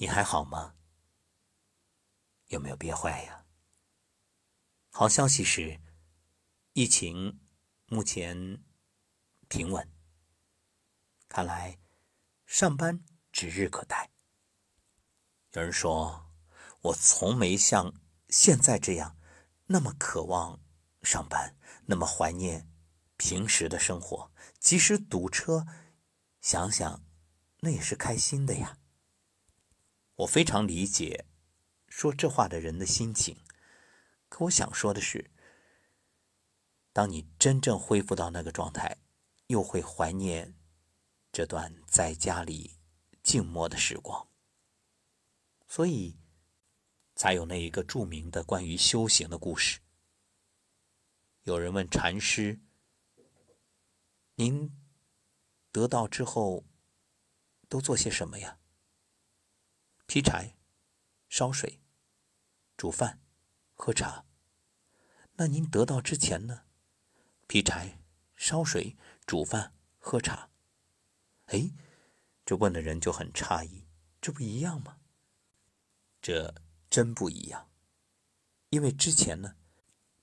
你还好吗？有没有憋坏呀？好消息是，疫情目前平稳，看来上班指日可待。有人说，我从没像现在这样那么渴望上班，那么怀念平时的生活，即使堵车，想想那也是开心的呀。我非常理解说这话的人的心情，可我想说的是，当你真正恢复到那个状态，又会怀念这段在家里静默的时光。所以，才有那一个著名的关于修行的故事。有人问禅师：“您得道之后都做些什么呀？”劈柴、烧水、煮饭、喝茶。那您得到之前呢？劈柴、烧水、煮饭、喝茶。哎，这问的人就很诧异，这不一样吗？这真不一样，因为之前呢，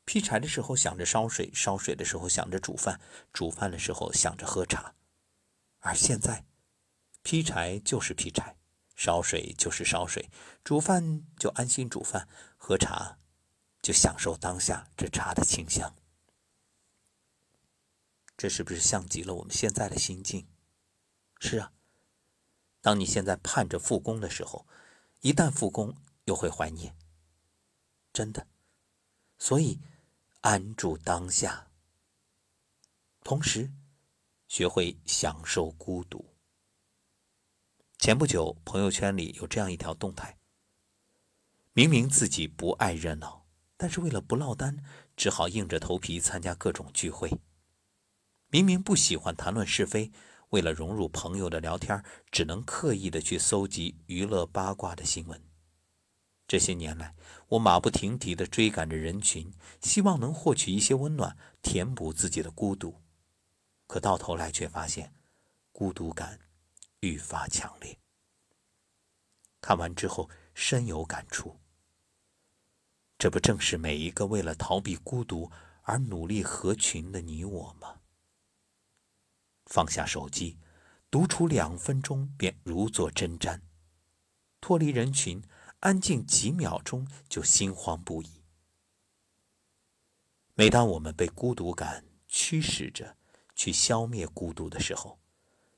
劈柴的时候想着烧水，烧水的时候想着煮饭，煮饭的时候想着喝茶，而现在，劈柴就是劈柴。烧水就是烧水，煮饭就安心煮饭，喝茶就享受当下这茶的清香。这是不是像极了我们现在的心境？是啊，当你现在盼着复工的时候，一旦复工又会怀念。真的，所以安住当下，同时学会享受孤独。前不久，朋友圈里有这样一条动态：明明自己不爱热闹，但是为了不落单，只好硬着头皮参加各种聚会；明明不喜欢谈论是非，为了融入朋友的聊天，只能刻意的去搜集娱乐八卦的新闻。这些年来，我马不停蹄的追赶着人群，希望能获取一些温暖，填补自己的孤独，可到头来却发现，孤独感。愈发强烈。看完之后深有感触。这不正是每一个为了逃避孤独而努力合群的你我吗？放下手机，独处两分钟便如坐针毡；脱离人群，安静几秒钟就心慌不已。每当我们被孤独感驱使着去消灭孤独的时候，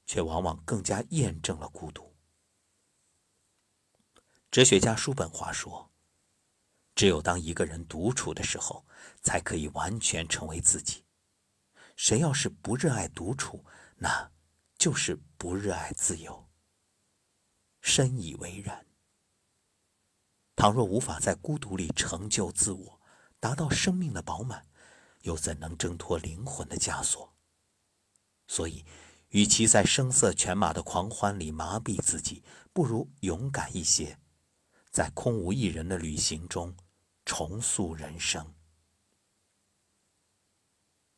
却往往更加验证了孤独。哲学家叔本华说：“只有当一个人独处的时候，才可以完全成为自己。谁要是不热爱独处，那就是不热爱自由。”深以为然。倘若无法在孤独里成就自我，达到生命的饱满，又怎能挣脱灵魂的枷锁？所以。与其在声色犬马的狂欢里麻痹自己，不如勇敢一些，在空无一人的旅行中重塑人生。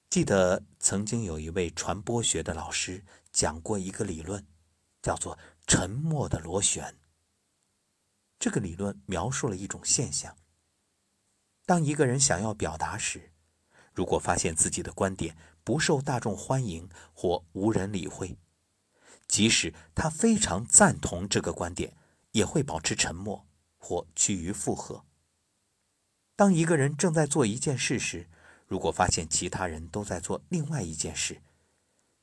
记得曾经有一位传播学的老师讲过一个理论，叫做“沉默的螺旋”。这个理论描述了一种现象：当一个人想要表达时，如果发现自己的观点不受大众欢迎或无人理会，即使他非常赞同这个观点，也会保持沉默或趋于附和。当一个人正在做一件事时，如果发现其他人都在做另外一件事，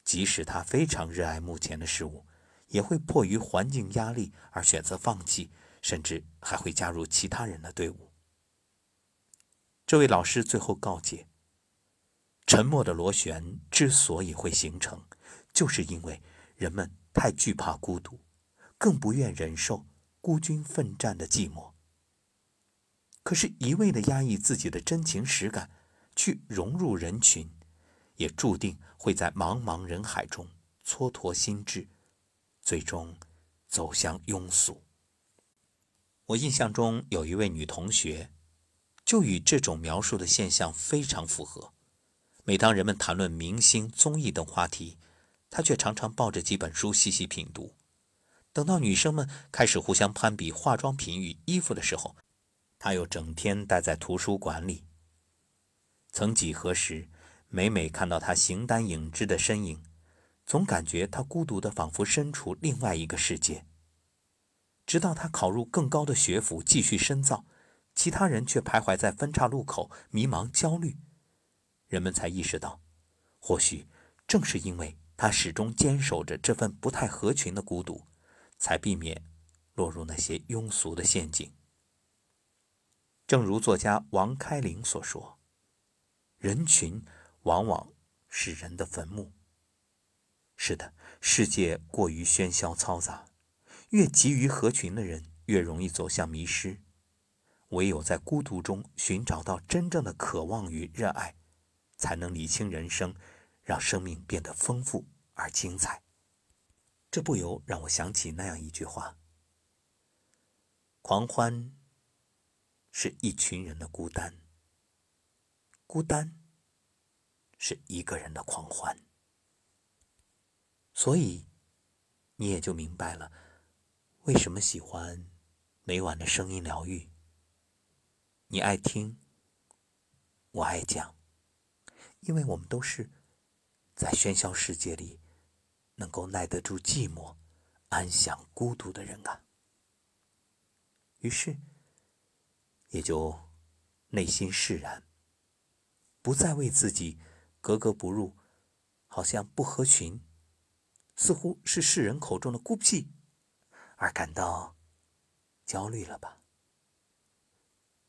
即使他非常热爱目前的事物，也会迫于环境压力而选择放弃，甚至还会加入其他人的队伍。这位老师最后告诫。沉默的螺旋之所以会形成，就是因为人们太惧怕孤独，更不愿忍受孤军奋战的寂寞。可是，一味的压抑自己的真情实感，去融入人群，也注定会在茫茫人海中蹉跎心智，最终走向庸俗。我印象中有一位女同学，就与这种描述的现象非常符合。每当人们谈论明星、综艺等话题，他却常常抱着几本书细细品读。等到女生们开始互相攀比化妆品与衣服的时候，他又整天待在图书馆里。曾几何时，每每看到他形单影只的身影，总感觉他孤独的仿佛身处另外一个世界。直到他考入更高的学府继续深造，其他人却徘徊在分岔路口迷茫焦虑，人们才意识到，或许正是因为他始终坚守着这份不太合群的孤独。才避免落入那些庸俗的陷阱。正如作家王开林所说：“人群往往是人的坟墓。”是的，世界过于喧嚣嘈杂，越急于合群的人越容易走向迷失。唯有在孤独中寻找到真正的渴望与热爱，才能理清人生，让生命变得丰富而精彩。这不由让我想起那样一句话：“狂欢是一群人的孤单，孤单是一个人的狂欢。”所以，你也就明白了，为什么喜欢每晚的声音疗愈。你爱听，我爱讲，因为我们都是在喧嚣世界里。能够耐得住寂寞、安享孤独的人啊，于是也就内心释然，不再为自己格格不入、好像不合群、似乎是世人口中的孤僻而感到焦虑了吧？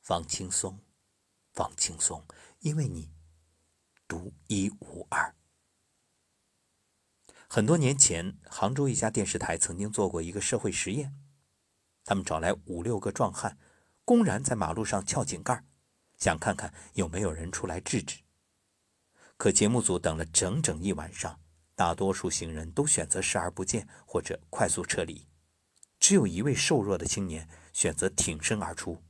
放轻松，放轻松，因为你独一无二。很多年前，杭州一家电视台曾经做过一个社会实验，他们找来五六个壮汉，公然在马路上撬井盖，想看看有没有人出来制止。可节目组等了整整一晚上，大多数行人都选择视而不见或者快速撤离，只有一位瘦弱的青年选择挺身而出。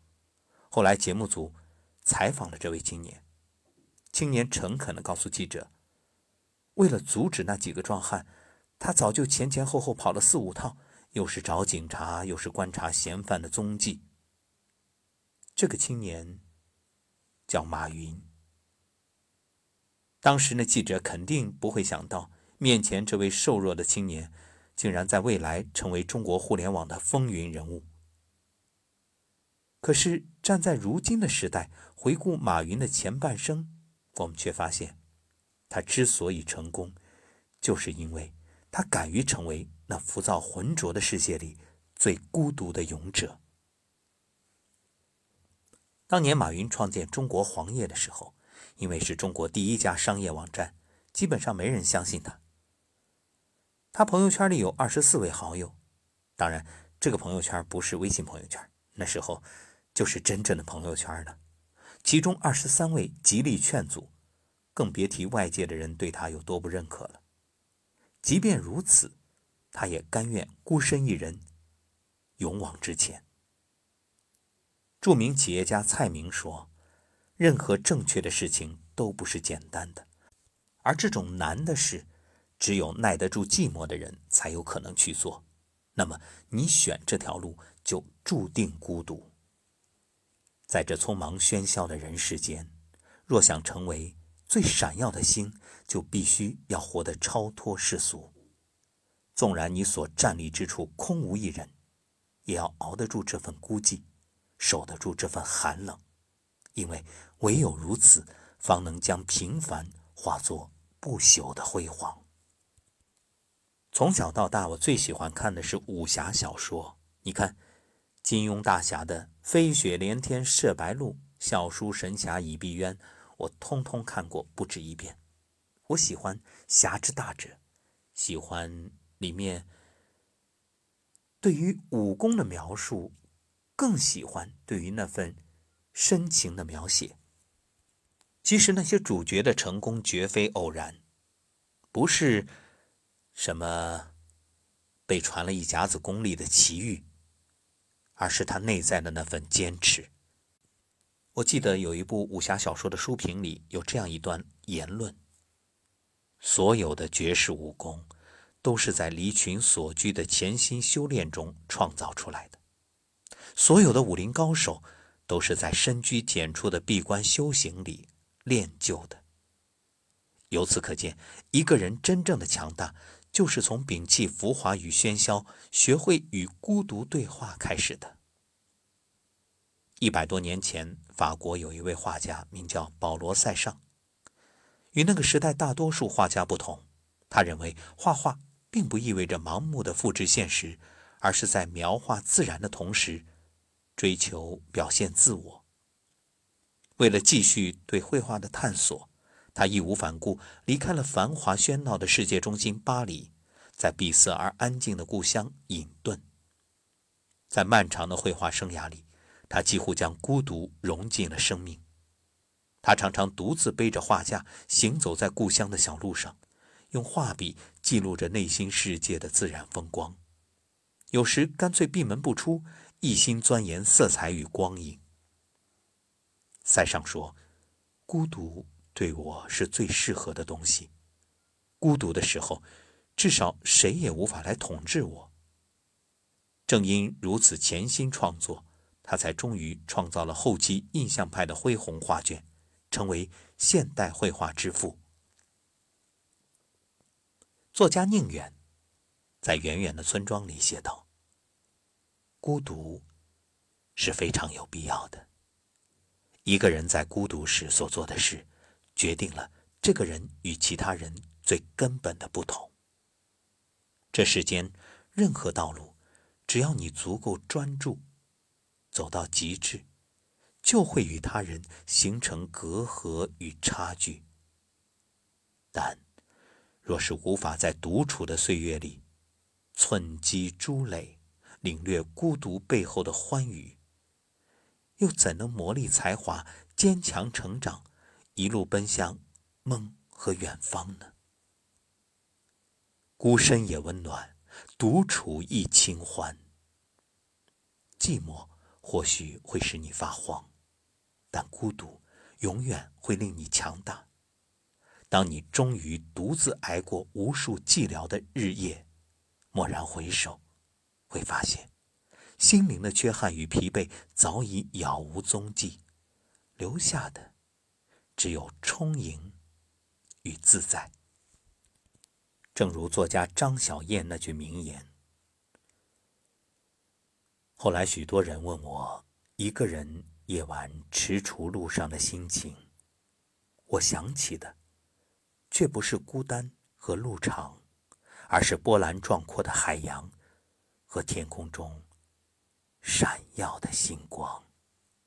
后来节目组采访了这位青年，青年诚恳地告诉记者。为了阻止那几个壮汉，他早就前前后后跑了四五趟，又是找警察，又是观察嫌犯的踪迹。这个青年叫马云。当时那记者肯定不会想到，面前这位瘦弱的青年，竟然在未来成为中国互联网的风云人物。可是站在如今的时代，回顾马云的前半生，我们却发现。他之所以成功，就是因为他敢于成为那浮躁浑浊的世界里最孤独的勇者。当年马云创建中国黄页的时候，因为是中国第一家商业网站，基本上没人相信他。他朋友圈里有二十四位好友，当然这个朋友圈不是微信朋友圈，那时候就是真正的朋友圈了。其中二十三位极力劝阻。更别提外界的人对他有多不认可了。即便如此，他也甘愿孤身一人，勇往直前。著名企业家蔡明说：“任何正确的事情都不是简单的，而这种难的事，只有耐得住寂寞的人才有可能去做。那么，你选这条路，就注定孤独。在这匆忙喧嚣的人世间，若想成为……”最闪耀的星，就必须要活得超脱世俗。纵然你所站立之处空无一人，也要熬得住这份孤寂，守得住这份寒冷，因为唯有如此，方能将平凡化作不朽的辉煌。从小到大，我最喜欢看的是武侠小说。你看，金庸大侠的“飞雪连天射白鹿，笑书神侠倚碧鸳”。我通通看过不止一遍，我喜欢侠之大者，喜欢里面对于武功的描述，更喜欢对于那份深情的描写。其实那些主角的成功绝非偶然，不是什么被传了一甲子功力的奇遇，而是他内在的那份坚持。我记得有一部武侠小说的书评里有这样一段言论：所有的绝世武功，都是在离群所居的潜心修炼中创造出来的。所有的武林高手都是在深居简出的闭关修行里练就的。由此可见，一个人真正的强大，就是从摒弃浮华与喧嚣，学会与孤独对话开始的。一百多年前，法国有一位画家，名叫保罗·塞尚。与那个时代大多数画家不同，他认为画画并不意味着盲目的复制现实，而是在描画自然的同时，追求表现自我。为了继续对绘画的探索。他义无反顾离开了繁华喧闹的世界中心巴黎，在闭塞而安静的故乡隐遁。在漫长的绘画生涯里，他几乎将孤独融进了生命。他常常独自背着画架行走在故乡的小路上，用画笔记录着内心世界的自然风光。有时干脆闭门不出，一心钻研色彩与光影。塞尚说：“孤独。”对我是最适合的东西。孤独的时候，至少谁也无法来统治我。正因如此潜心创作，他才终于创造了后期印象派的恢宏画卷，成为现代绘画之父。作家宁远在远远的村庄里写道：“孤独是非常有必要的。一个人在孤独时所做的事。”决定了这个人与其他人最根本的不同。这世间任何道路，只要你足够专注，走到极致，就会与他人形成隔阂与差距。但若是无法在独处的岁月里寸积珠累，领略孤独背后的欢愉，又怎能磨砺才华，坚强成长？一路奔向梦和远方呢？孤身也温暖，独处亦清欢。寂寞或许会使你发慌，但孤独永远会令你强大。当你终于独自挨过无数寂寥的日夜，蓦然回首，会发现心灵的缺憾与疲惫早已杳无踪迹，留下的。只有充盈与自在。正如作家张小燕那句名言。后来，许多人问我，一个人夜晚踟蹰路上的心情，我想起的，却不是孤单和路长，而是波澜壮阔的海洋和天空中闪耀的星光。